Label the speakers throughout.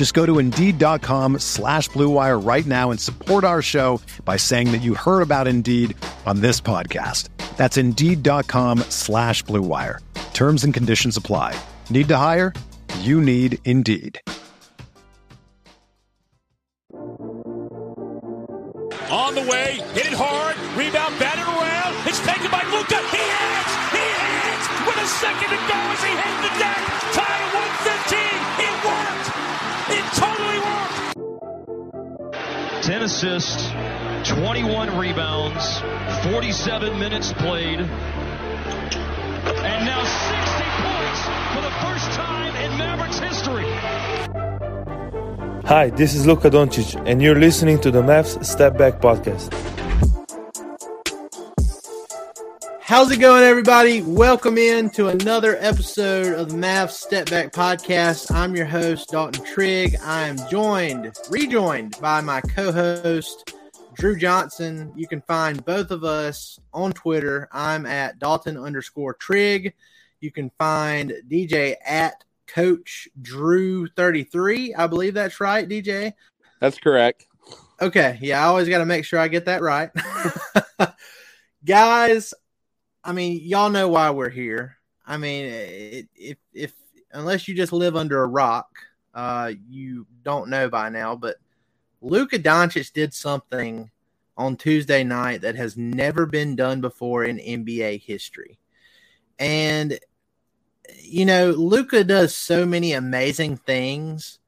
Speaker 1: Just go to Indeed.com slash BlueWire right now and support our show by saying that you heard about Indeed on this podcast. That's Indeed.com slash BlueWire. Terms and conditions apply. Need to hire? You need Indeed.
Speaker 2: On the way, hit it hard, rebound, batted around. It's taken by Luka. He hits! He hits! With a second to go as he hit
Speaker 3: 10 assists, 21 rebounds, 47 minutes played, and now 60 points for the first time in Mavericks history.
Speaker 4: Hi, this is Luka Doncic, and you're listening to the Mavs Step Back Podcast.
Speaker 5: How's it going, everybody? Welcome in to another episode of the Mavs Step Back Podcast. I'm your host, Dalton Trigg. I am joined, rejoined by my co-host, Drew Johnson. You can find both of us on Twitter. I'm at Dalton underscore Trigg. You can find DJ at Coach Drew 33. I believe that's right, DJ.
Speaker 6: That's correct.
Speaker 5: Okay. Yeah, I always got to make sure I get that right. Guys, I mean, y'all know why we're here. I mean, if, if, if unless you just live under a rock, uh, you don't know by now, but Luka Doncic did something on Tuesday night that has never been done before in NBA history. And you know, Luka does so many amazing things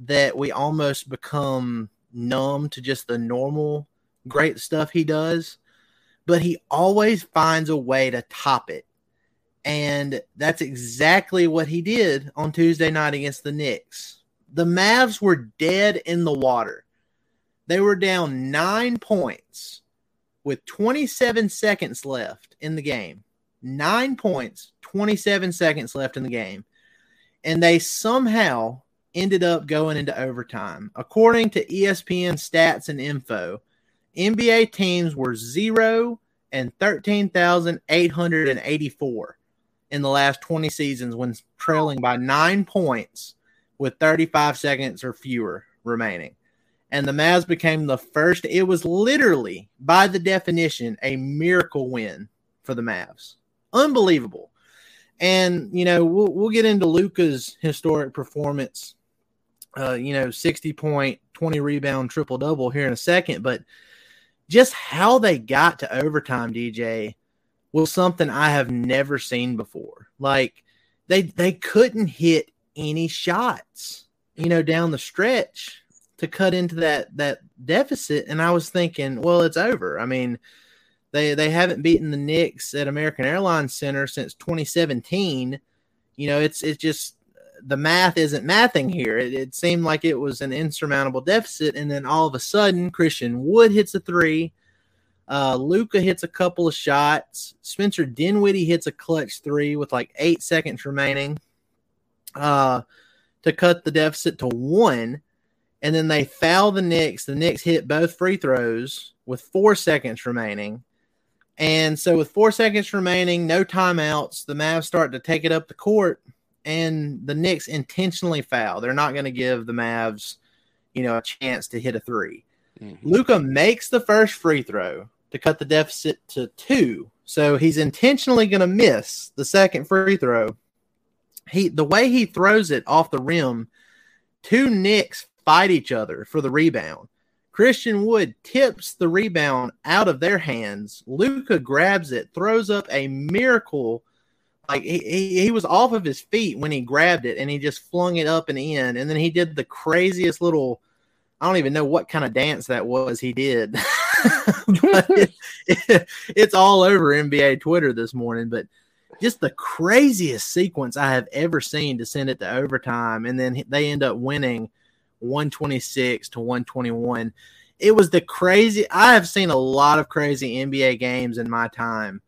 Speaker 5: that we almost become numb to just the normal great stuff he does, but he always finds a way to top it. And that's exactly what he did on Tuesday night against the Knicks. The Mavs were dead in the water. They were down nine points with 27 seconds left in the game. Nine points, 27 seconds left in the game. And they somehow ended up going into overtime. According to ESPN stats and info, NBA teams were zero and 13,884 in the last 20 seasons when trailing by nine points with 35 seconds or fewer remaining. And the Mavs became the first, it was literally, by the definition, a miracle win for the Mavs. Unbelievable. And, you know, we'll, we'll get into Luka's historic performance, uh, you know, 60 point, 20 rebound, triple double here in a second. But just how they got to overtime, DJ, was something I have never seen before. Like they they couldn't hit any shots, you know, down the stretch to cut into that that deficit. And I was thinking, well, it's over. I mean, they they haven't beaten the Knicks at American Airlines Center since 2017. You know, it's it's just the math isn't mathing here. It, it seemed like it was an insurmountable deficit, and then all of a sudden, Christian Wood hits a three. Uh, Luka hits a couple of shots. Spencer Dinwiddie hits a clutch three with like eight seconds remaining uh, to cut the deficit to one. And then they foul the Knicks. The Knicks hit both free throws with four seconds remaining. And so, with four seconds remaining, no timeouts, the Mavs start to take it up the court, and the Knicks intentionally foul. They're not going to give the Mavs, you know, a chance to hit a 3 mm-hmm. Luka makes the first free throw to cut the deficit to two. So he's intentionally going to miss the second free throw. He the way he throws it off the rim, two Knicks fight each other for the rebound. Christian Wood tips the rebound out of their hands. Luka grabs it, throws up a miracle. Like he, he, he was off of his feet when he grabbed it and he just flung it up and in. And then he did the craziest little, I don't even know what kind of dance that was he did. it, it, it's all over NBA Twitter this morning. But just the craziest sequence I have ever seen to send it to overtime. And then they end up winning 126 to 121. It was the crazy. I have seen a lot of crazy NBA games in my time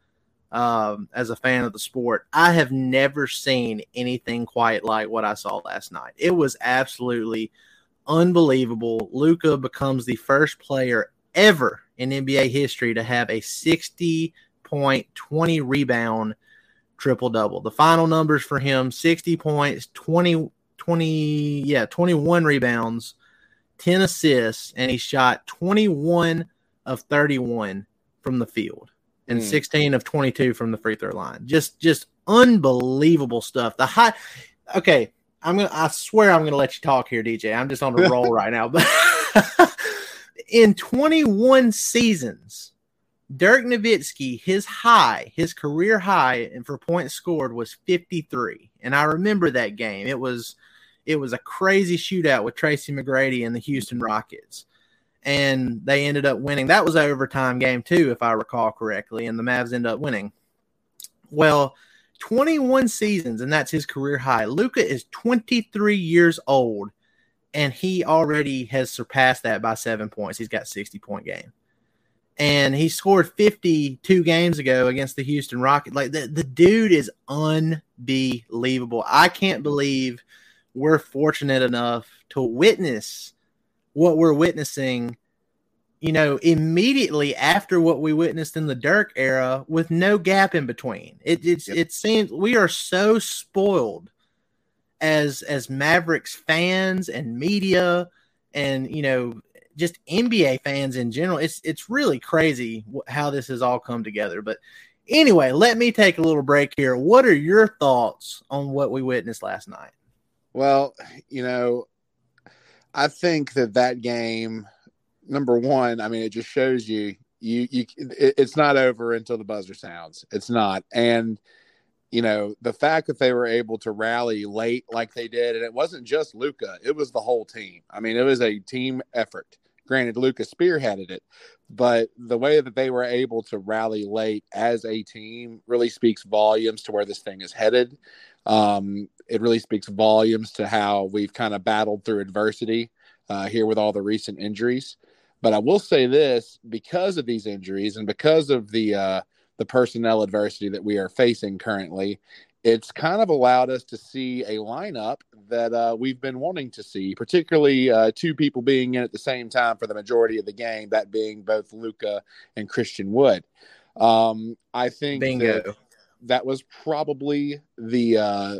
Speaker 5: um, as a fan of the sport. I have never seen anything quite like what I saw last night. It was absolutely unbelievable. Luka becomes the first player ever in NBA history to have a 60 point, 20 rebound triple double. The final numbers for him 60 points, 20, 20, yeah, 21 rebounds, 10 assists, and he shot 21 of 31 from the field and mm. 16 of 22 from the free throw line. Just just unbelievable stuff. The high Okay, I'm going to I swear I'm going to let you talk here DJ. I'm just on a roll right now. But in 21 seasons, Dirk Nowitzki, his high, his career high and for points scored was 53. And I remember that game. It was it was a crazy shootout with Tracy McGrady and the Houston Rockets. And they ended up winning. That was an overtime game too, if I recall correctly, and the Mavs ended up winning. Well, 21 seasons, and that's his career high. Luka is 23 years old, and he already has surpassed that by seven points. He's got 60 point game and he scored 52 games ago against the Houston Rockets. Like the, the dude is unbelievable. I can't believe we're fortunate enough to witness what we're witnessing, you know, immediately after what we witnessed in the Dirk era with no gap in between. It it's yep. it seems we are so spoiled as as Mavericks fans and media and you know just NBA fans in general. It's it's really crazy how this has all come together. But anyway, let me take a little break here. What are your thoughts on what we witnessed last night?
Speaker 6: Well, you know, I think that that game, number one, I mean, it just shows you you you it, it's not over until the buzzer sounds. It's not, and you know the fact that they were able to rally late like they did, and it wasn't just Luka; it was the whole team. I mean, it was a team effort Granted, Lucas spearheaded it, but the way that they were able to rally late as a team really speaks volumes to where this thing is headed. Um, it really speaks volumes to how we've kind of battled through adversity uh, here with all the recent injuries. But I will say this: because of these injuries and because of the uh, the personnel adversity that we are facing currently, it's kind of allowed us to see a lineup that uh, we've been wanting to see, particularly uh, two people being in at the same time for the majority of the game, that being both Luka and Christian Wood. Um, I think
Speaker 5: Bingo.
Speaker 6: That, that was probably the uh,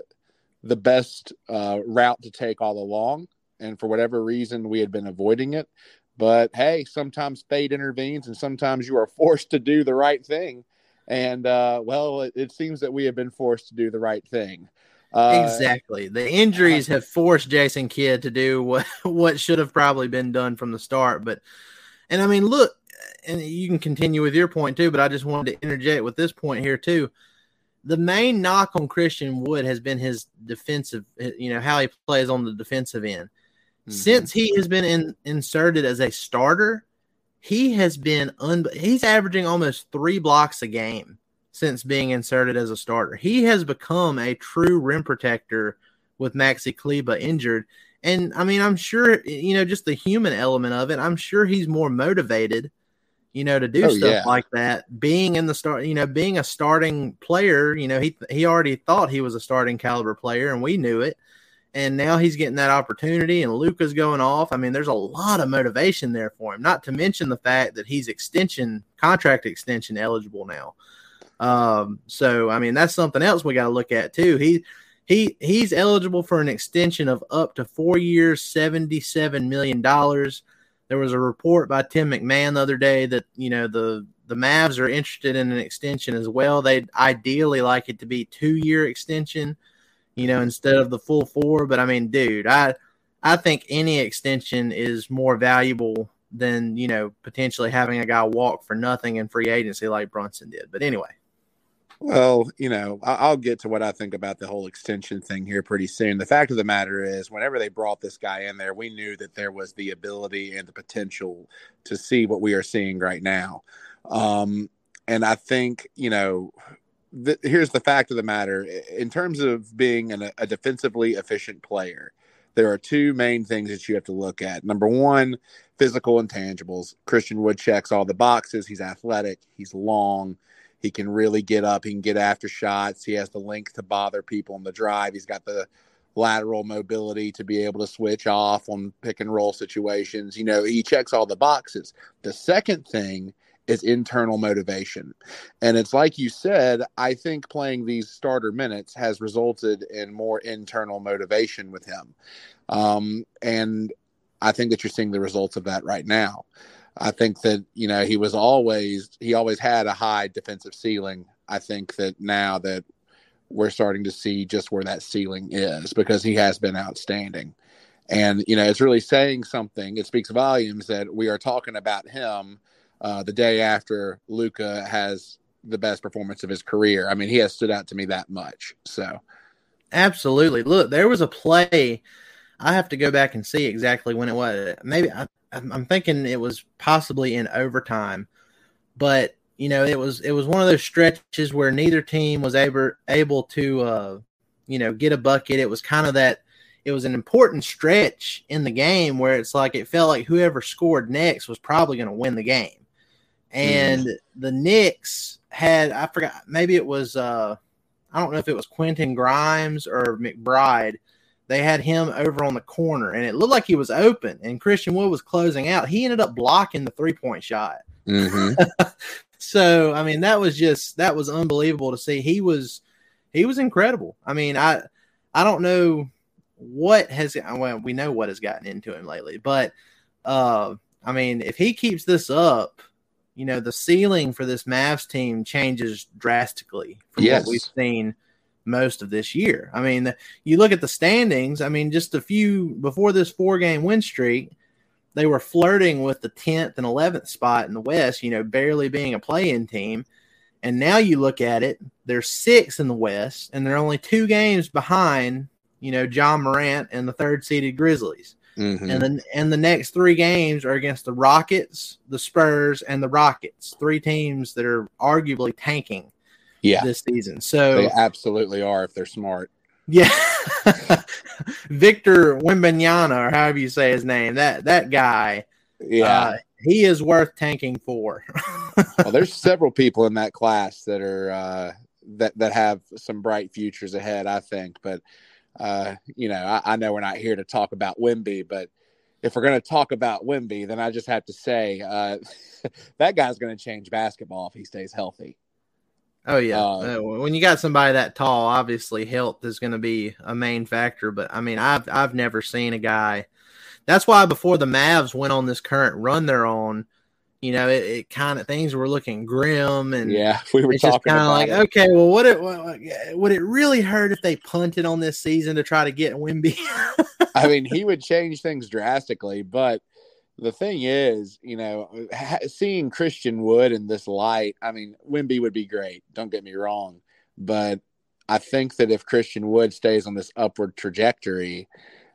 Speaker 6: the best uh, route to take all along, and for whatever reason, we had been avoiding it. But hey, sometimes fate intervenes, and sometimes you are forced to do the right thing. And uh, well, it, it seems that we have been forced to do the right thing.
Speaker 5: Uh, exactly. The injuries have forced Jason Kidd to do what what should have probably been done from the start. But and I mean, look, and you can continue with your point too. But I just wanted to interject with this point here too. The main knock on Christian Wood has been his defensive, you know, how he plays on the defensive end. Mm-hmm. Since he has been in, inserted as a starter, he has been un- he's averaging almost three blocks a game since being inserted as a starter. He has become a true rim protector with Maxi Kleber injured. And I mean, I'm sure, you know, just the human element of it, I'm sure he's more motivated, you know, to do oh, stuff yeah. like that. Being in the start, you know, being a starting player, you know, he he already thought he was a starting caliber player and we knew it. And now he's getting that opportunity and Luka's going off. I mean, there's a lot of motivation there for him, not to mention the fact that he's extension, contract extension eligible now. Um, so I mean that's something else we got to look at too. He he he's eligible for an extension of up to four years, seventy-seven million dollars. There was a report by Tim McMahon the other day that you know the the Mavs are interested in an extension as well. They'd ideally like it to be two-year extension, you know, instead of the full four. But I mean, dude, I I think any extension is more valuable than you know potentially having a guy walk for nothing in free agency like Brunson did. But anyway.
Speaker 6: Well, you know, I'll get to what I think about the whole extension thing here pretty soon. The fact of the matter is, whenever they brought this guy in there, we knew that there was the ability and the potential to see what we are seeing right now. Um, and I think, you know, th- here's the fact of the matter in terms of being an, a defensively efficient player, there are two main things that you have to look at. Number one, physical intangibles. Christian Wood checks all the boxes. He's athletic, he's long he can really get up. He can get after shots. He has the length to bother people in the drive. He's got the lateral mobility to be able to switch off on pick and roll situations. You know, he checks all the boxes. The second thing is internal motivation. And it's like you said, I think playing these starter minutes has resulted in more internal motivation with him. Um, and I think that you're seeing the results of that right now. I think that you know he was always he always had a high defensive ceiling. I think that now that we're starting to see just where that ceiling is because he has been outstanding. And you know, it's really saying something. It speaks volumes that we are talking about him uh, the day after Luka has the best performance of his career. I mean, he has stood out to me that much. So,
Speaker 5: absolutely. Look, there was a play. I have to go back and see exactly when it was. Maybe I, I'm thinking it was possibly in overtime, but you know it was it was one of those stretches where neither team was able able to uh, you know get a bucket. It was kind of that it was an important stretch in the game where it's like it felt like whoever scored next was probably going to win the game, and mm. the Knicks had I forgot maybe it was uh, I don't know if it was Quentin Grimes or McBride they had him over on the corner, and it looked like he was open, and Christian Wood was closing out. He ended up blocking the three point shot.
Speaker 6: Mm-hmm.
Speaker 5: so, I mean, that was just that was unbelievable to see. He was he was incredible. I mean, I I don't know what has well, we know what has gotten into him lately, but uh, I mean, if he keeps this up, you know, the ceiling for this Mavs team changes drastically from
Speaker 6: yes.
Speaker 5: what we've seen most of this year. I mean, you look at the standings, I mean, just a few before this four game win streak, they were flirting with the 10th and 11th spot in the West, you know, barely being a play in team. And now you look at it, they're six in the West, and they're only two games behind, you know, Ja Morant and the third seeded Grizzlies. Mm-hmm. And then and the next three games are against the Rockets, the Spurs, and the Rockets. Three teams that are arguably tanking
Speaker 6: yeah.
Speaker 5: this season. So
Speaker 6: they absolutely are if they're smart.
Speaker 5: Yeah. Victor Wembanyama, or however you say his name, that that guy.
Speaker 6: Yeah.
Speaker 5: Uh, he is worth tanking for.
Speaker 6: well, there's several people in that class that are uh, that that have some bright futures ahead, I think. But uh, you know, I, I, know we're not here to talk about Wemby, but if we're going to talk about Wemby, then I just have to say uh, that guy's going to change basketball if he stays healthy.
Speaker 5: Oh yeah, uh, uh, when you got somebody that tall, obviously health is going to be a main factor. But I mean, I've I've never seen a guy. That's why before the Mavs went on this current run they're on, you know, it, it kind of things were looking grim and
Speaker 6: yeah, we were just
Speaker 5: kind of like, it. okay, well, what it what, would it really hurt if they punted on this season to try to get Wemby?
Speaker 6: I mean, he would change things drastically, but the thing is, you know, seeing Christian Wood in this light, I mean, Wemby would be great. Don't get me wrong, but I think that if Christian Wood stays on this upward trajectory,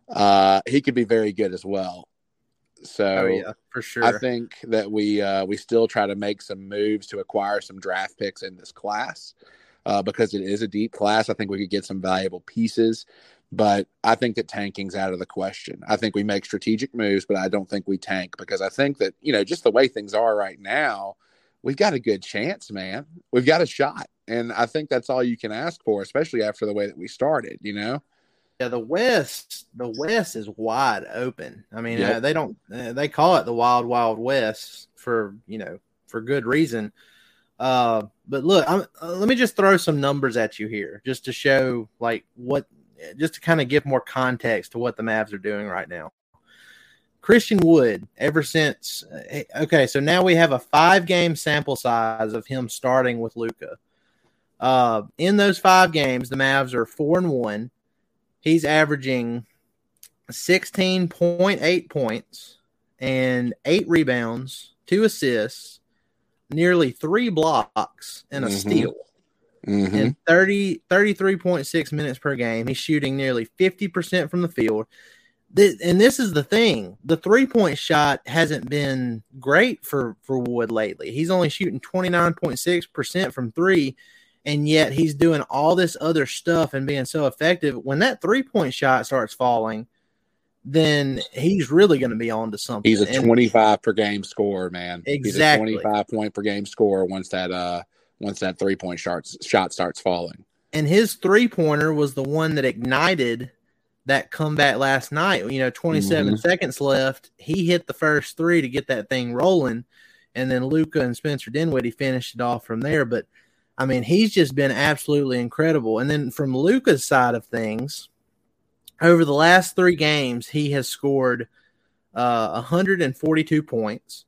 Speaker 6: uh, he could be very good as well. So
Speaker 5: oh, yeah, for sure.
Speaker 6: I think that we uh, we still try to make some moves to acquire some draft picks in this class uh, because it is a deep class. I think we could get some valuable pieces. But I think that tanking's out of the question. I think we make strategic moves, but I don't think we tank because I think that, you know, just the way things are right now, we've got a good chance, man. We've got a shot. And I think that's all you can ask for, especially after the way that we started, you know?
Speaker 5: Yeah, the West, the West is wide open. I mean, yep. uh, they don't, uh, they call it the Wild Wild West for, you know, for good reason. Uh, but look, uh, let me just throw some numbers at you here, just to show like what just to kind of give more context to what the Mavs are doing right now. Christian Wood, ever since eh, okay, so now we have a five game sample size of him starting with Luka. Uh, in those five games, the Mavs are four and one. He's averaging sixteen point eight points and eight rebounds, two assists, nearly three blocks, and a
Speaker 6: Mhm.
Speaker 5: steal
Speaker 6: Mhm.
Speaker 5: in 30, 33.6 minutes per game. He's shooting nearly 50% from the field. And this is the thing the three point shot hasn't been great for, for Wood lately. He's only shooting 29.6% from three, and yet he's doing all this other stuff and being so effective. When that three point shot starts falling, then he's really going to be on to something.
Speaker 6: He's a
Speaker 5: And-
Speaker 6: 25 per game scorer, man.
Speaker 5: Exactly.
Speaker 6: He's a 25 point per game scorer once that uh once that three point shot shot starts falling.
Speaker 5: and his three pointer was the one that ignited that comeback last night. You know, 27
Speaker 6: Mhm.
Speaker 5: seconds left. He hit the first three to get that thing rolling, and then Luka and Spencer Dinwiddie finished it off from there. But I mean, he's just been absolutely incredible. And then from Luka's side of things, over the last three games, he has scored uh, 142 points.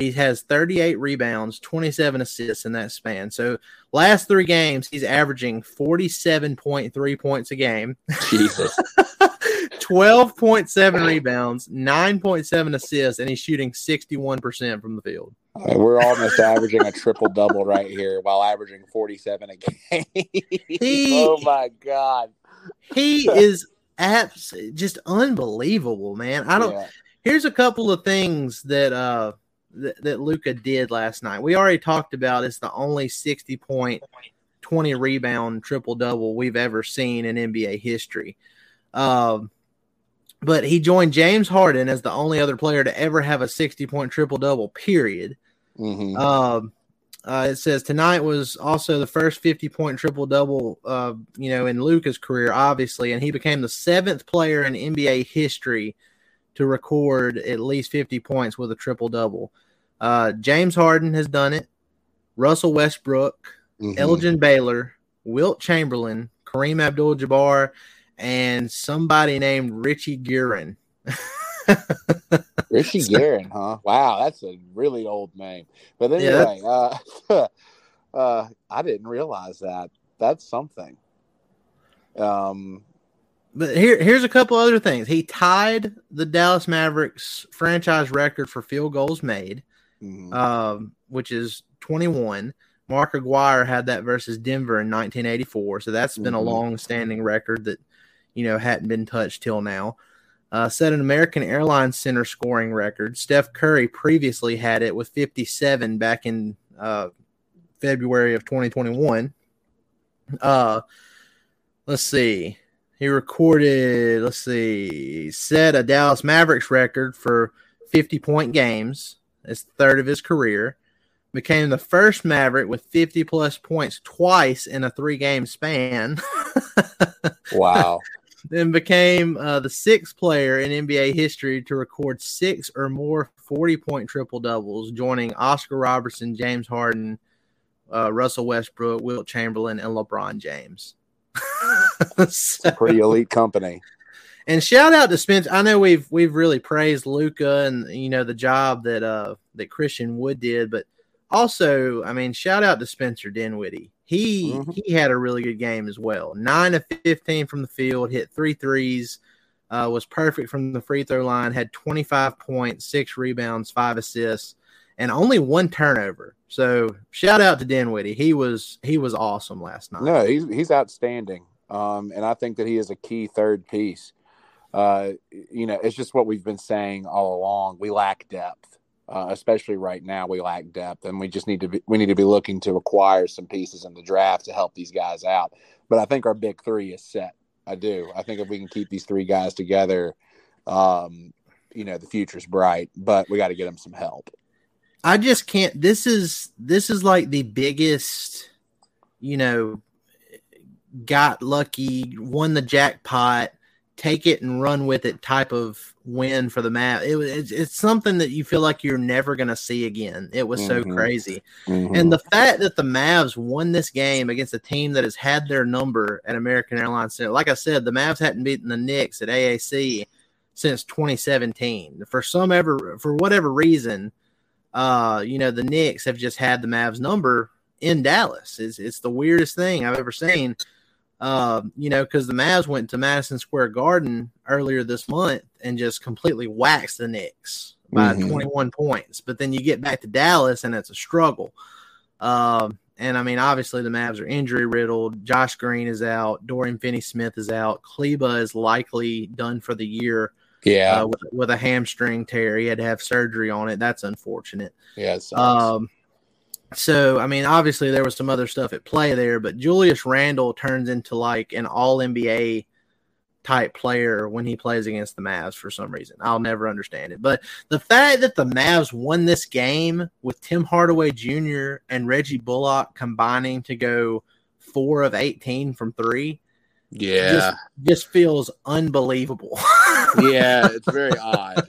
Speaker 5: He has 38 rebounds, 27 assists in that span. So last three games, he's averaging 47.3 points a game,
Speaker 6: Jesus.
Speaker 5: 12.7 rebounds, 9.7 assists, and he's shooting 61% from the field.
Speaker 6: We're almost averaging a triple double right here while averaging 47 a game.
Speaker 5: He-
Speaker 6: oh my god.
Speaker 5: He is abs- just unbelievable, man. I don't.
Speaker 6: Yeah.
Speaker 5: Here's a couple of things that uh that, that Luka did last night. We already talked about it's the only 60 point, 20 rebound triple double we've ever seen in NBA history. Um, but he joined James Harden as the only other player to ever have a 60 point triple double. Period.
Speaker 6: Mhm.
Speaker 5: Um, uh, it says tonight was also the first 50 point triple double, uh, you know, in Luka's career, obviously, and he became the seventh player in NBA history to record at least 50 points with a triple double. Uh, James Harden has done it. Russell Westbrook,
Speaker 6: Mhm.
Speaker 5: Elgin Baylor, Wilt Chamberlain, Kareem Abdul Jabbar, and somebody named Richie Guerin.
Speaker 6: Richie Guerin, huh? Wow, that's a really old name. But
Speaker 5: Yeah,
Speaker 6: anyway, uh, uh, I didn't realize that. That's something. Um,
Speaker 5: But here, here's a couple other things. He tied the Dallas Mavericks franchise record for field goals made,
Speaker 6: mhm.
Speaker 5: um, which is 21. Mark Aguirre had that versus Denver in 1984, so that's been a
Speaker 6: Mhm.
Speaker 5: long-standing record that you know hadn't been touched till now. Uh, set an American Airlines Center scoring record. Steph Curry previously had it with 57 back in uh, February of 2021. Uh, let's see. He recorded, let's see, set a Dallas Mavericks record for 50 point games. It's the third of his career. Became the first Maverick with 50 plus points twice in a three game span.
Speaker 6: wow.
Speaker 5: Then became uh, the sixth player in NBA history to record six or more 40 point triple doubles, joining Oscar Robertson, James Harden, uh, Russell Westbrook, Wilt Chamberlain, and LeBron James. So-
Speaker 6: Pretty elite company.
Speaker 5: and shout out to Spence. I know we've we've really praised Luka and you know the job that uh that Christian Wood did, but also I mean shout out to Spencer Dinwiddie. He
Speaker 6: Mhm.
Speaker 5: he had a really good game as well. Nine of fifteen from the field, hit three threes, uh, was perfect from the free throw line, had twenty five points, six rebounds, five assists, and only one turnover. So shout out to Dinwiddie. He was he was awesome last night.
Speaker 6: No, he's he's outstanding. Um, and I think that he is a key third piece. Uh, you know, it's just what we've been saying all along. We lack depth, uh, especially right now. We lack depth, and we just need to be we need to be looking to acquire some pieces in the draft to help these guys out. But I think our big three is set. I do. I think if we can keep these three guys together, um, you know, the future's bright. But we got to get them some help.
Speaker 5: I just can't. This is this is like the biggest, you know, got lucky, won the jackpot, take it and run with it type of win for the map. It it's, it's something that you feel like you're never gonna see again. It was so
Speaker 6: Mhm.
Speaker 5: crazy,
Speaker 6: Mhm.
Speaker 5: and the fact that the Mavs won this game against a team that has had their number at American Airlines Center. Like I said, the Mavs hadn't beaten the Knicks at AAC since 2017. For some ever for whatever reason uh, you know, the Knicks have just had the Mavs number in Dallas. It's it's the weirdest thing I've ever seen. Uh, you know, because the Mavs went to Madison Square Garden earlier this month and just completely waxed the Knicks. by
Speaker 6: Mhm.
Speaker 5: 21 points. But then you get back to Dallas and it's a struggle. Um, and I mean, obviously the Mavs are injury riddled. Josh Green is out. Dorian Finney Smith is out. Kleber is likely done for the year
Speaker 6: Yeah,
Speaker 5: uh, with, with a hamstring tear. He had to have surgery on it. That's unfortunate.
Speaker 6: yeah. it.
Speaker 5: Um, so I mean, obviously there was some other stuff at play there, but Julius Randle turns into like an All NBA type player when he plays against the Mavs for some reason. I'll never understand it. But the fact that the Mavs won this game with Tim Hardaway Jr. and Reggie Bullock combining to go four of eighteen from three
Speaker 6: yeah,
Speaker 5: just, just feels unbelievable.
Speaker 6: yeah. It's very odd.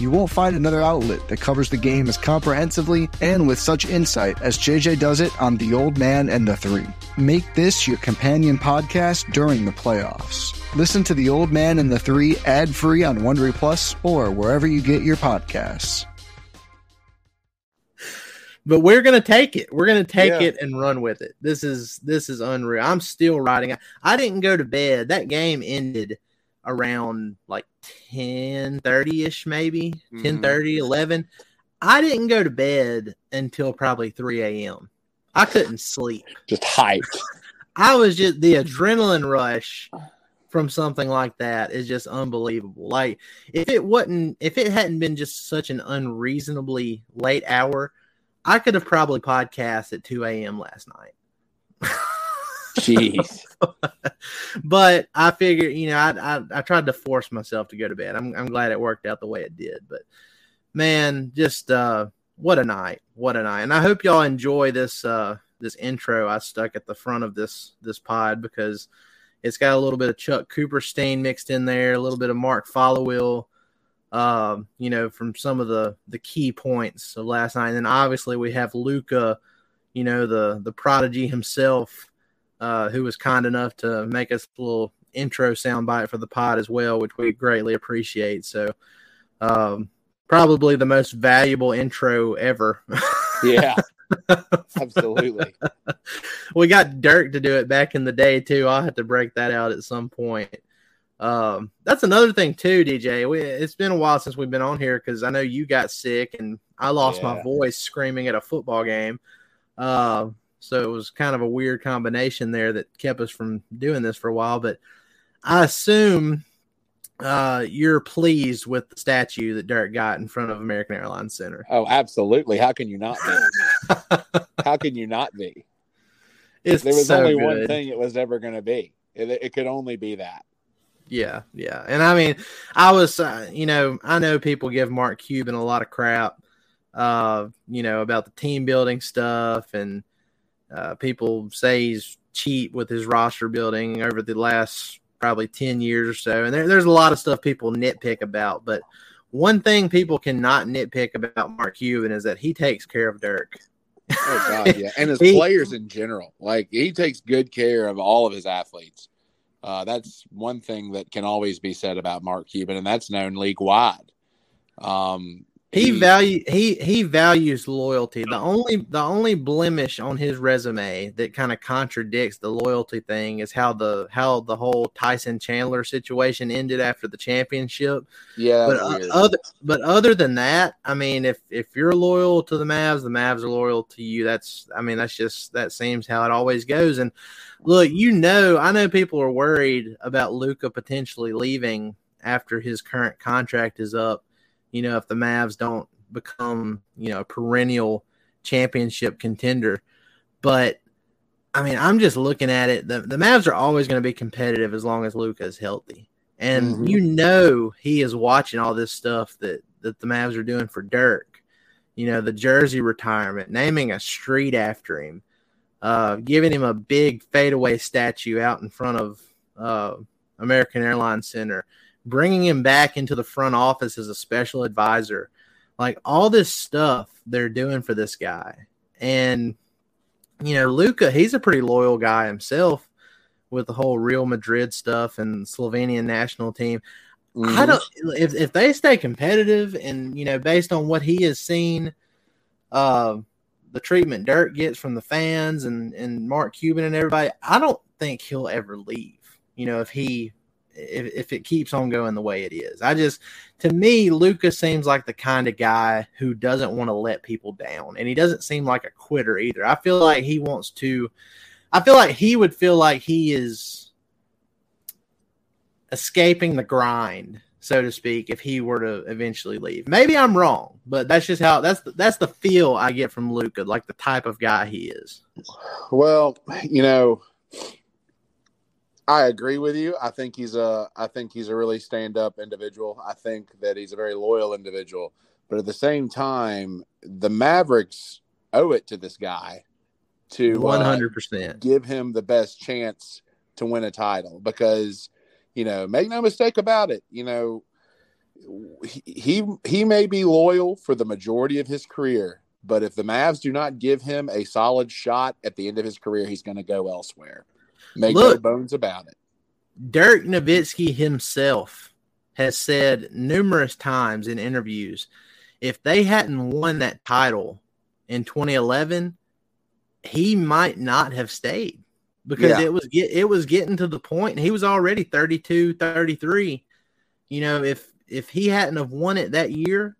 Speaker 7: You won't find another outlet that covers the game as comprehensively and with such insight as JJ does it on The Old Man and the Three. Make this your companion podcast during the playoffs. Listen to The Old Man and the Three ad free on Wondery Plus or wherever you get your podcasts.
Speaker 5: but we're gonna take it. We're gonna take
Speaker 6: Yeah.
Speaker 5: it and run with it. This is this is unreal. I'm still riding. I didn't go to bed. That game ended around like 10 30 ish, maybe
Speaker 6: Mhm.
Speaker 5: 10 30, 11. I didn't go to bed until probably 3 a.m. I couldn't sleep.
Speaker 6: Just hyped.
Speaker 5: I was just the adrenaline rush from something like that is just unbelievable. Like if it wasn't if it hadn't been just such an unreasonably late hour, I could have probably podcast at 2 a.m. last night.
Speaker 6: Jeez.
Speaker 5: but I figured, you know, I, I I tried to force myself to go to bed. I'm I'm glad it worked out the way it did. But man, just uh what a night. What a night. And I hope y'all enjoy this uh this intro I stuck at the front of this this pod because it's got a little bit of Chuck Cooperstein mixed in there, a little bit of Mark Followill, um, you know, from some of the the key points of last night. And then obviously we have Luka, you know, the the prodigy himself, uh, who was kind enough to make us a little intro soundbite for the pod as well, which we greatly appreciate. So um probably the most valuable intro ever.
Speaker 6: Yeah. Absolutely.
Speaker 5: we got Dirk to do it back in the day too. I'll have to break that out at some point. Um, that's another thing too, DJ. We, it's been a while since we've been on here because I know you got sick and I lost my voice screaming at a football game. Uh, so it was kind of a weird combination there that kept us from doing this for a while. But I assume uh, you're pleased with the statue that Dirk got in front of American Airlines Center.
Speaker 6: Oh, absolutely. How can you not be? How can you not be?
Speaker 5: It's
Speaker 6: There was
Speaker 5: so
Speaker 6: only one thing it was ever going to be. It, it could only be that.
Speaker 5: Yeah, yeah. And I mean, I was, uh, you know, I know people give Mark Cuban a lot of crap uh, you know, about the team building stuff, and uh, people say he's cheap with his roster building over the last probably 10 years or so. And there, there's a lot of stuff people nitpick about, but one thing people cannot nitpick about Mark Cuban is that he takes care of Dirk.
Speaker 6: Oh God, yeah, and his
Speaker 5: He-
Speaker 6: players in general. Like he takes good care of all of his athletes. Uh, that's one thing that can always be said about Mark Cuban, and that's known league wide. Um,
Speaker 5: He value he he values loyalty. The only the only blemish on his resume that kind of contradicts the loyalty thing is how the how the whole Tyson Chandler situation ended after the championship.
Speaker 6: yeah,
Speaker 5: but uh, other but other than that, I mean, if if you're loyal to the Mavs, the Mavs are loyal to you. That's I mean, that's just that seems how it always goes. And look, you know, I know people are worried about Luka potentially leaving after his current contract is up. You know, if the Mavs don't become you know a perennial championship contender, but. I mean, I'm just looking at it. The, the Mavs are always going to be competitive as long as Luka is healthy. And
Speaker 6: Mhm.
Speaker 5: you know he is watching all this stuff that, that the Mavs are doing for Dirk. You know, the jersey retirement, naming a street after him, uh, giving him a big fadeaway statue out in front of uh, American Airlines Center, bringing him back into the front office as a special advisor. Like all this stuff they're doing for this guy. And, you know, Luka, he's a pretty loyal guy himself with the whole Real Madrid stuff and Slovenian national team. I
Speaker 6: Mhm.
Speaker 5: don't if if they stay competitive and you know based on what he has seen, uh, the treatment Dirk gets from the fans and and Mark Cuban and everybody, I don't think he'll ever leave. You know if he if if it keeps on going the way it is, I just to me Lucas seems like the kind of guy who doesn't want to let people down, and he doesn't seem like a quitter either. I feel like he wants to. I feel like he would feel like he is escaping the grind, so to speak, if he were to eventually leave. Maybe I'm wrong, but that's just how that's the, that's the feel I get from Luka, like the type of guy he is.
Speaker 6: Well, you know, I agree with you. I think he's a I think he's a really stand up individual. I think that he's a very loyal individual. But at the same time, the Mavericks owe it to this guy to uh,
Speaker 5: hundred percent.
Speaker 6: give him the best chance to win a title because you know make no mistake about it you know he he, he may be loyal for the majority of his career but if the Mavs do not give him a solid shot at the end of his career he's going to go elsewhere make no
Speaker 5: Look.
Speaker 6: bones about it
Speaker 5: Dirk Nowitzki himself has said numerous times in interviews if they hadn't won that title in 2011, he might not have stayed because
Speaker 6: Yeah.
Speaker 5: it was get, it was getting to the point he was already 32, 33. You know, if if he hadn't have won it that year,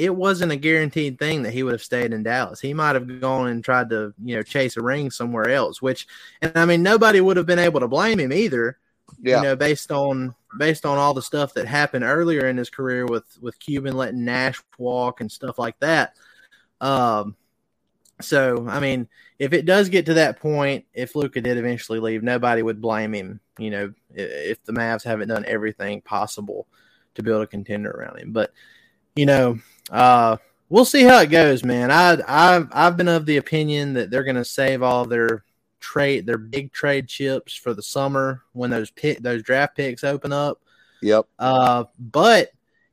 Speaker 5: it wasn't a guaranteed thing that he would have stayed in Dallas. He might have gone and tried to, you know, chase a ring somewhere else, which and I mean nobody would have been able to blame him either
Speaker 6: yeah
Speaker 5: you know, based on based on all the stuff that happened earlier in his career with with Cuban letting Nash walk and stuff like that. Um, so I mean, if it does get to that point, if Luka did eventually leave, nobody would blame him. You know, if the Mavs haven't done everything possible to build a contender around him, but you know, uh, we'll see how it goes, man. I I've I've been of the opinion that they're going to save all their trade their big trade chips for the summer when those pick those draft picks open up.
Speaker 6: yep
Speaker 5: Uh, but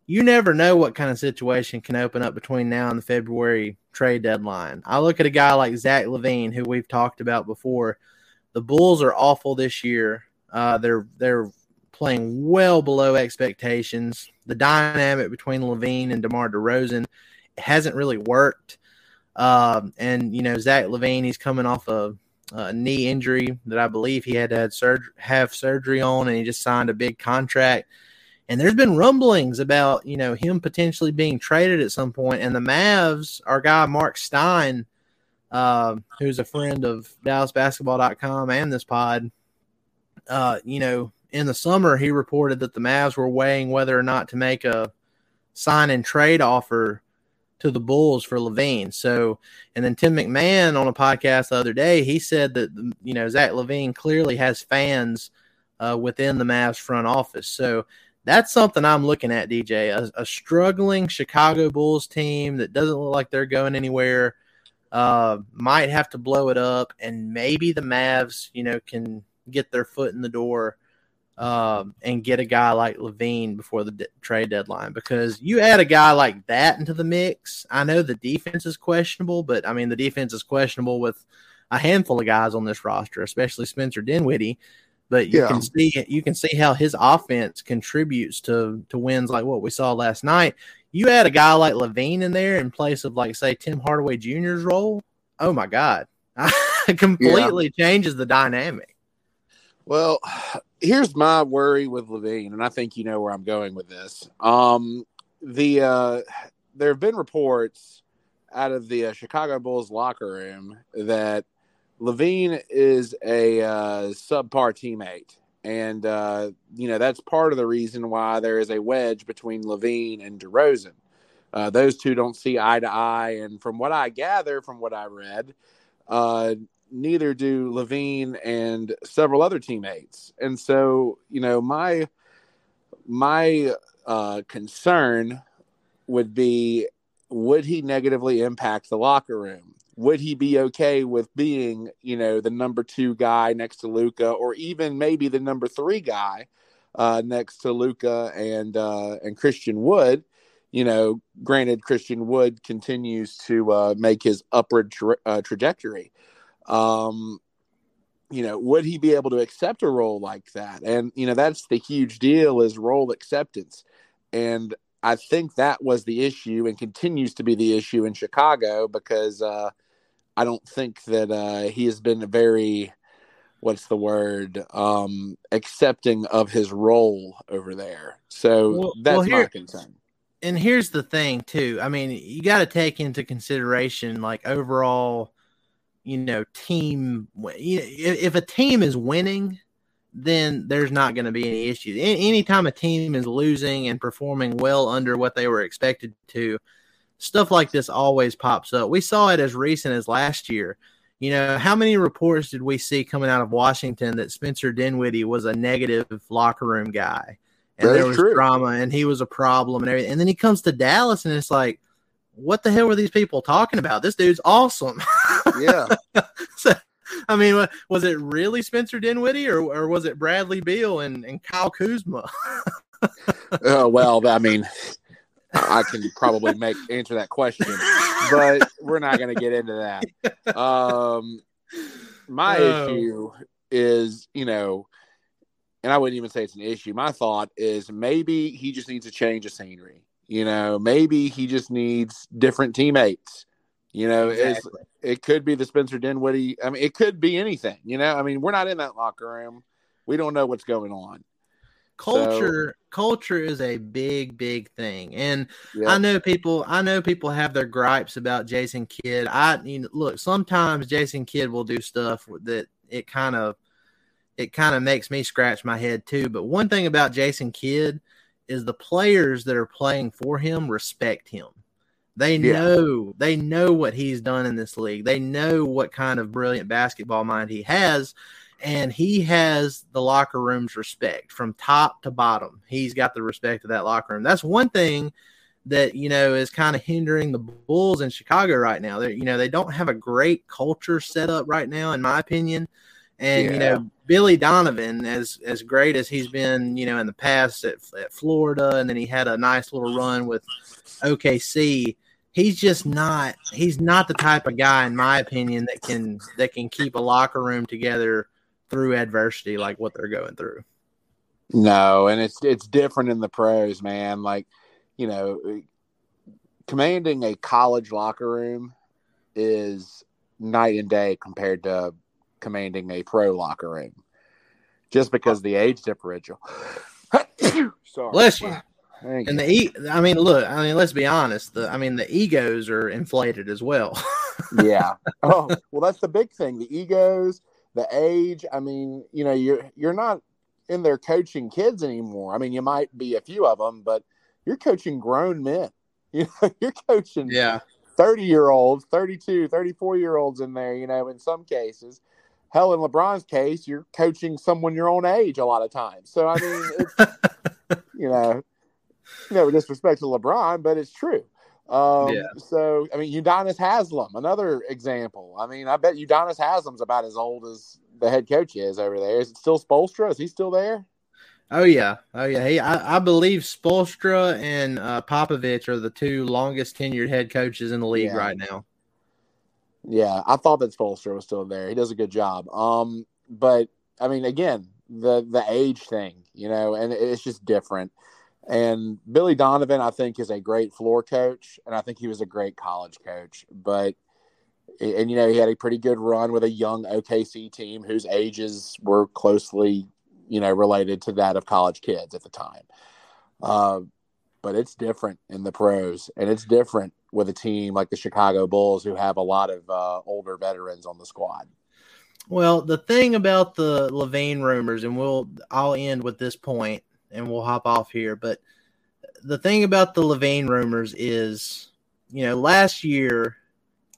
Speaker 5: you never know what kind of situation can open up between now and the February trade deadline. I look at a guy like Zach LaVine, who we've talked about before. The Bulls are awful this year. Uh, they're they're playing well below expectations. The dynamic between LaVine and DeMar DeRozan hasn't really worked. Um, and you know Zach LaVine, he's coming off a, a knee injury that I believe he had to have, surg- have surgery on, and he just signed a big contract. And there's been rumblings about you know him potentially being traded at some point. And the Mavs, our guy Mark Stein, uh, who's a friend of DallasBasketball.com and this pod, uh, you know, in the summer he reported that the Mavs were weighing whether or not to make a sign and trade offer to the Bulls for LaVine. So, and then Tim McMahon on a podcast the other day, he said that you know Zach LaVine clearly has fans uh, within the Mavs front office. So That's something I'm looking at, DJ. A, a struggling Chicago Bulls team that doesn't look like they're going anywhere uh, might have to blow it up, and maybe the Mavs, you know, can get their foot in the door um, and get a guy like LaVine before the de- trade deadline. Because you add a guy like that into the mix, I know the defense is questionable, but I mean the defense is questionable with a handful of guys on this roster, especially Spencer Dinwiddie. But you
Speaker 6: Yeah.
Speaker 5: can see you can see how his offense contributes to to wins like what we saw last night. You add a guy like LaVine in there in place of like say Tim Hardaway Jr.'s role. Oh my God, it completely changes the dynamic.
Speaker 6: Well, here's my worry with LaVine, and I think you know where I'm going with this. Um, the uh, there have been reports out of the uh, Chicago Bulls locker room that LaVine is a uh, subpar teammate, and uh, you know that's part of the reason why there is a wedge between LaVine and DeRozan. Uh, those two don't see eye to eye, and from what I gather, from what I read, uh, neither do LaVine and several other teammates. And so, you know, my my uh, concern would be would he negatively impact the locker room? Would he be okay with being, you know, the number two guy next to Luka, or even maybe the number three guy uh, next to Luka and uh, and Christian Wood? You know, granted, Christian Wood continues to uh, make his upward tra- uh, trajectory um you know would he be able to accept a role like that? And you know that's the huge deal is role acceptance. And i think that was the issue and continues to be the issue in chicago because uh i don't think that uh he has been very what's the word um accepting of his role over there. So
Speaker 5: Well-
Speaker 6: that's
Speaker 5: well,
Speaker 6: my concern.
Speaker 5: and here's the thing too. I mean you got to take into consideration like overall you know team if a team is winning then there's not going to be any issues anytime a team is losing and performing well under what they were expected to stuff like this always pops up. We saw it as recent as last year. You know how many reports did we see coming out of washington that spencer dinwiddie was a negative locker room guy? And
Speaker 6: That
Speaker 5: there was
Speaker 6: true.
Speaker 5: drama and he was a problem and everything. And then he comes to dallas and it's like what the hell were these people talking about? This dude's awesome
Speaker 6: yeah
Speaker 5: so, I mean, was it really Spencer Dinwiddie or, or was it Bradley Beal and, and Kyle Kuzma?
Speaker 6: Oh well, I mean, I can probably make answer that question, but we're not going to get into that. Um, my
Speaker 5: Oh.
Speaker 6: issue is, you know, and I wouldn't even say it's an issue. My thought is maybe he just needs a change of scenery. You know, maybe he just needs different teammates. You know, it's, it could be the Spencer Dinwiddie. I mean, it could be anything. You know, I mean, we're not in that locker room. We don't know what's going on.
Speaker 5: culture culture is a big big thing and i know people i know people have their gripes about jason kidd i you know, look sometimes jason kidd will do stuff that it kind of it kind of makes me scratch my head too but one thing about jason kidd is the players that are playing for him respect him they
Speaker 6: Yeah.
Speaker 5: know they know what he's done in this league they know what kind of brilliant basketball mind he has and he has the locker room's respect from top to bottom. He's got the respect of that locker room. That's one thing that you know is kind of hindering the Bulls in Chicago right now. They you know they don't have a great culture set up right now, in my opinion. And you know Billy Donovan, as as great as he's been, you know in the past at, at Florida, and then he had a nice little run with OKC. He's just not. He's not the type of guy, in my opinion, that can that can keep a locker room together through adversity like what they're going through.
Speaker 6: No, and it's it's different in the pros, man. Like, you know, commanding a college locker room is night and day compared to commanding a pro locker room. Just because of the age differential. Sorry.
Speaker 5: Bless you. And the e, I mean, look, I mean, let's be honest. The, I mean, the egos are inflated as well.
Speaker 6: yeah. Oh, well, that's the big thing. The egos, the age. I mean, you know, you're you're not in there coaching kids anymore. I mean, you might be a few of them, but you're coaching grown men. You know, you're coaching
Speaker 5: yeah,
Speaker 6: 30 year olds, 32, 34 year olds in there, you know, in some cases. Hell, in LeBron's case, you're coaching someone your own age a lot of times. So, I mean, it's, you know, no disrespect to LeBron, but it's true. Um, yeah. So, I mean, Udonis Haslem, another example. I mean, I bet Udonis Haslem's about as old as the head coach is over there. Is it still Spoelstra? Is he still there?
Speaker 5: Oh yeah, oh yeah. Hey, I, I believe Spoelstra and uh, Popovich are the two longest tenured head coaches in the league yeah. right now.
Speaker 6: Yeah, I thought that Spoelstra was still there. He does a good job. Um, but I mean, again, the the age thing, you know, and it's just different. And Billy Donovan, I think, is a great floor coach, and I think he was a great college coach. But and you know, he had a pretty good run with a young OKC team whose ages were closely, you know, related to that of college kids at the time. Uh, but it's different in the pros, and it's different with a team like the Chicago Bulls, who have a lot of uh, older veterans on the squad.
Speaker 5: Well, the thing about the LaVine rumors, and we'll I'll end with this point, and we'll hop off here. But the thing about the LaVine rumors is, you know, last year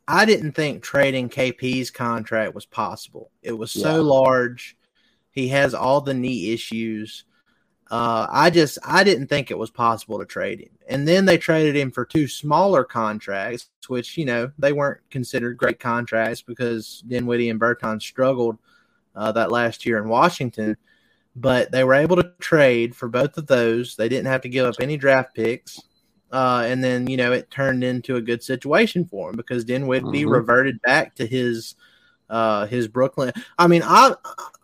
Speaker 5: I didn't think trading KP's contract was possible. It was so yeah. large. He has all the knee issues. Uh, I just I didn't think it was possible to trade him, and then they traded him for two smaller contracts, which you know they weren't considered great contracts because Dinwiddie and Berton struggled uh, that last year in Washington, but they were able to trade for both of those. They didn't have to give up any draft picks, uh, and then you know it turned into a good situation for him because Dinwiddie mm-hmm. reverted back to his uh, his Brooklyn. I mean, I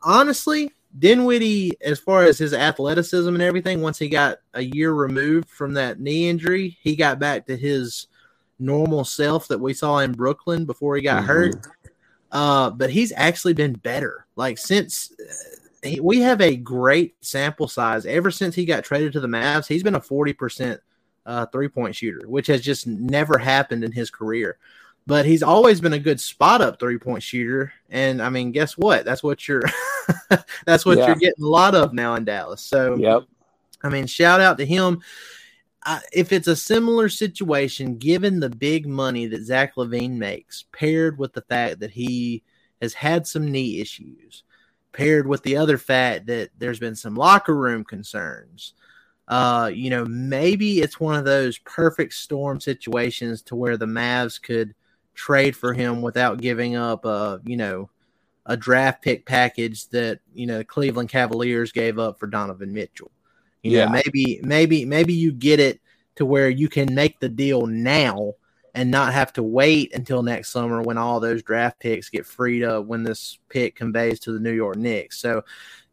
Speaker 5: honestly Dinwiddie, as far as his athleticism and everything, once he got a year removed from that knee injury, he got back to his normal self that we saw in Brooklyn before he got mm-hmm. hurt. Uh, but he's actually been better. Like since uh, he, we have a great sample size, ever since he got traded to the Mavs, he's been a forty percent uh, three point shooter, which has just never happened in his career but he's always been a good spot up three point shooter. And I mean, guess what? That's what you're that's what yeah. you're getting a lot of now in Dallas. So
Speaker 6: yep.
Speaker 5: I mean, shout out to him. Uh, if it's a similar situation, given the big money that Zach LaVine makes, paired with the fact that he has had some knee issues, paired with the other fact that there's been some locker room concerns, uh, you know, maybe it's one of those perfect storm situations to where the Mavs could – trade for him without giving up a you know a draft pick package that you know Cleveland Cavaliers gave up for Donovan Mitchell. You yeah. know, maybe maybe maybe you get it to where you can make the deal now and not have to wait until next summer when all those draft picks get freed up when this pick conveys to the New York Knicks. So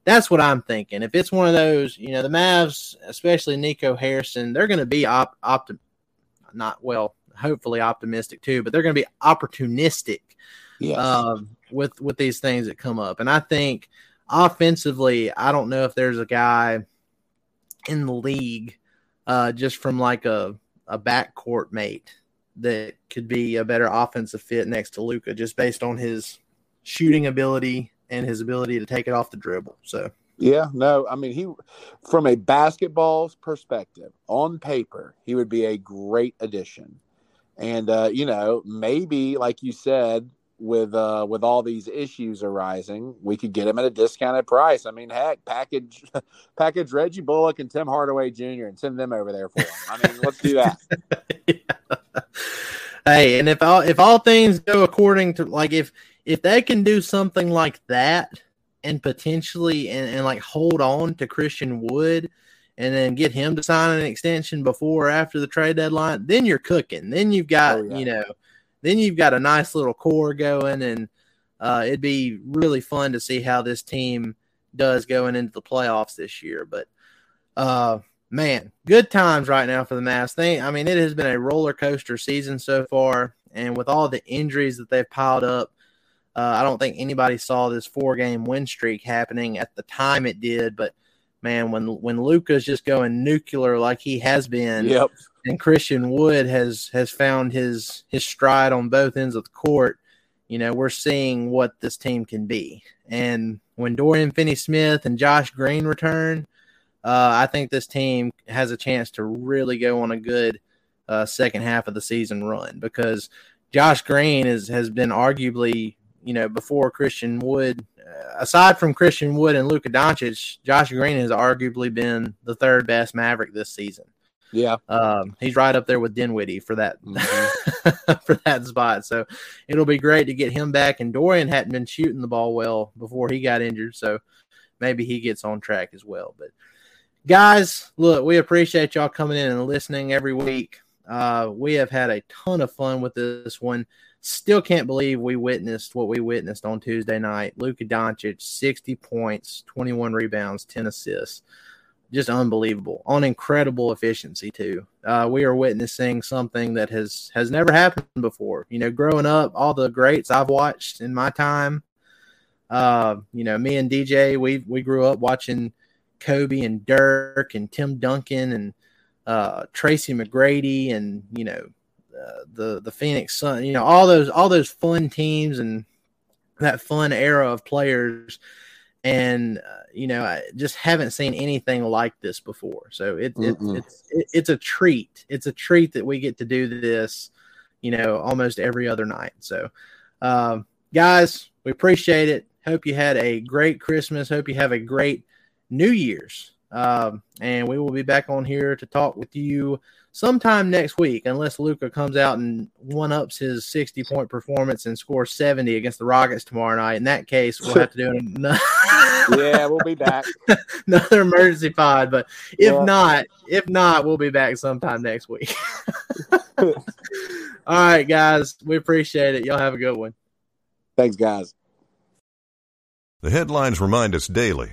Speaker 5: that's what I'm thinking. If it's one of those, you know, the Mavs, especially Nico Harrison, they're going to be op, optim, not well, hopefully optimistic too, but they're going to be opportunistic yes. um, with with these things that come up. And I think offensively, I don't know if there's a guy in the league uh, just from like a a backcourt mate that could be a better offensive fit next to Luka, just based on his shooting ability and his ability to take it off the dribble. So.
Speaker 6: Yeah, no, I mean he from a basketball's perspective, on paper, he would be a great addition. And uh, you know, maybe like you said, with uh, with all these issues arising, we could get him at a discounted price. I mean, heck, package package Reggie Bullock and Tim Hardaway Jr. and send them over there for him. I mean, let's do that.
Speaker 5: yeah. Hey, and if all if all things go according to like if if they can do something like that and potentially and, and like hold on to Christian Wood and then get him to sign an extension before or after the trade deadline, then you're cooking. Then you've got, oh, yeah. you know, then you've got a nice little core going, and uh, it'd be really fun to see how this team does going into the playoffs this year. But uh, man, good times right now for the Mavs. Thing, I mean, it has been a roller coaster season so far, and with all the injuries that they've piled up. Uh, I don't think anybody saw this four game win streak happening at the time it did, but man, when when Luka's just going nuclear like he has been,
Speaker 6: yep.
Speaker 5: and Christian Wood has has found his his stride on both ends of the court, you know, we're seeing what this team can be. And when Dorian Finney-Smith and Josh Green return, uh, I think this team has a chance to really go on a good uh, second half of the season run because Josh Green is has been arguably you know, before Christian Wood, uh, aside from Christian Wood and Luka Doncic, Josh Green has arguably been the third best Maverick this season.
Speaker 6: Yeah,
Speaker 5: um, he's right up there with Dinwiddie for that
Speaker 6: mm-hmm.
Speaker 5: for that spot. So it'll be great to get him back. And Dorian hadn't been shooting the ball well before he got injured, so maybe he gets on track as well. But guys, look, we appreciate y'all coming in and listening every week. Uh, we have had a ton of fun with this one. Still can't believe we witnessed what we witnessed on Tuesday night. Luka Doncic, 60 points, 21 rebounds, 10 assists just unbelievable on incredible efficiency too. Uh, we are witnessing something that has has never happened before. You know, growing up, all the greats I've watched in my time. Uh, you know, me and DJ, we we grew up watching Kobe and Dirk and Tim Duncan and uh, Tracy McGrady and you know uh, the the Phoenix Sun. You know, all those all those fun teams and that fun era of players and uh, you know I just haven't seen anything like this before. So it, it it's it, it's a treat. It's a treat that we get to do this, you know, almost every other night. So, um, guys, we appreciate it. Hope you had a great Christmas. Hope you have a great New Year's. Um, and we will be back on here to talk with you sometime next week, unless Luka comes out and one ups his 60 point performance and scores 70 against the Rockets tomorrow night. In that case, we'll have to do another.
Speaker 6: yeah, we'll be back.
Speaker 5: another emergency pod. But if yeah. not, if not, we'll be back sometime next week. All right, guys. We appreciate it. Y'all have a good one.
Speaker 6: Thanks, guys.
Speaker 8: The headlines remind us daily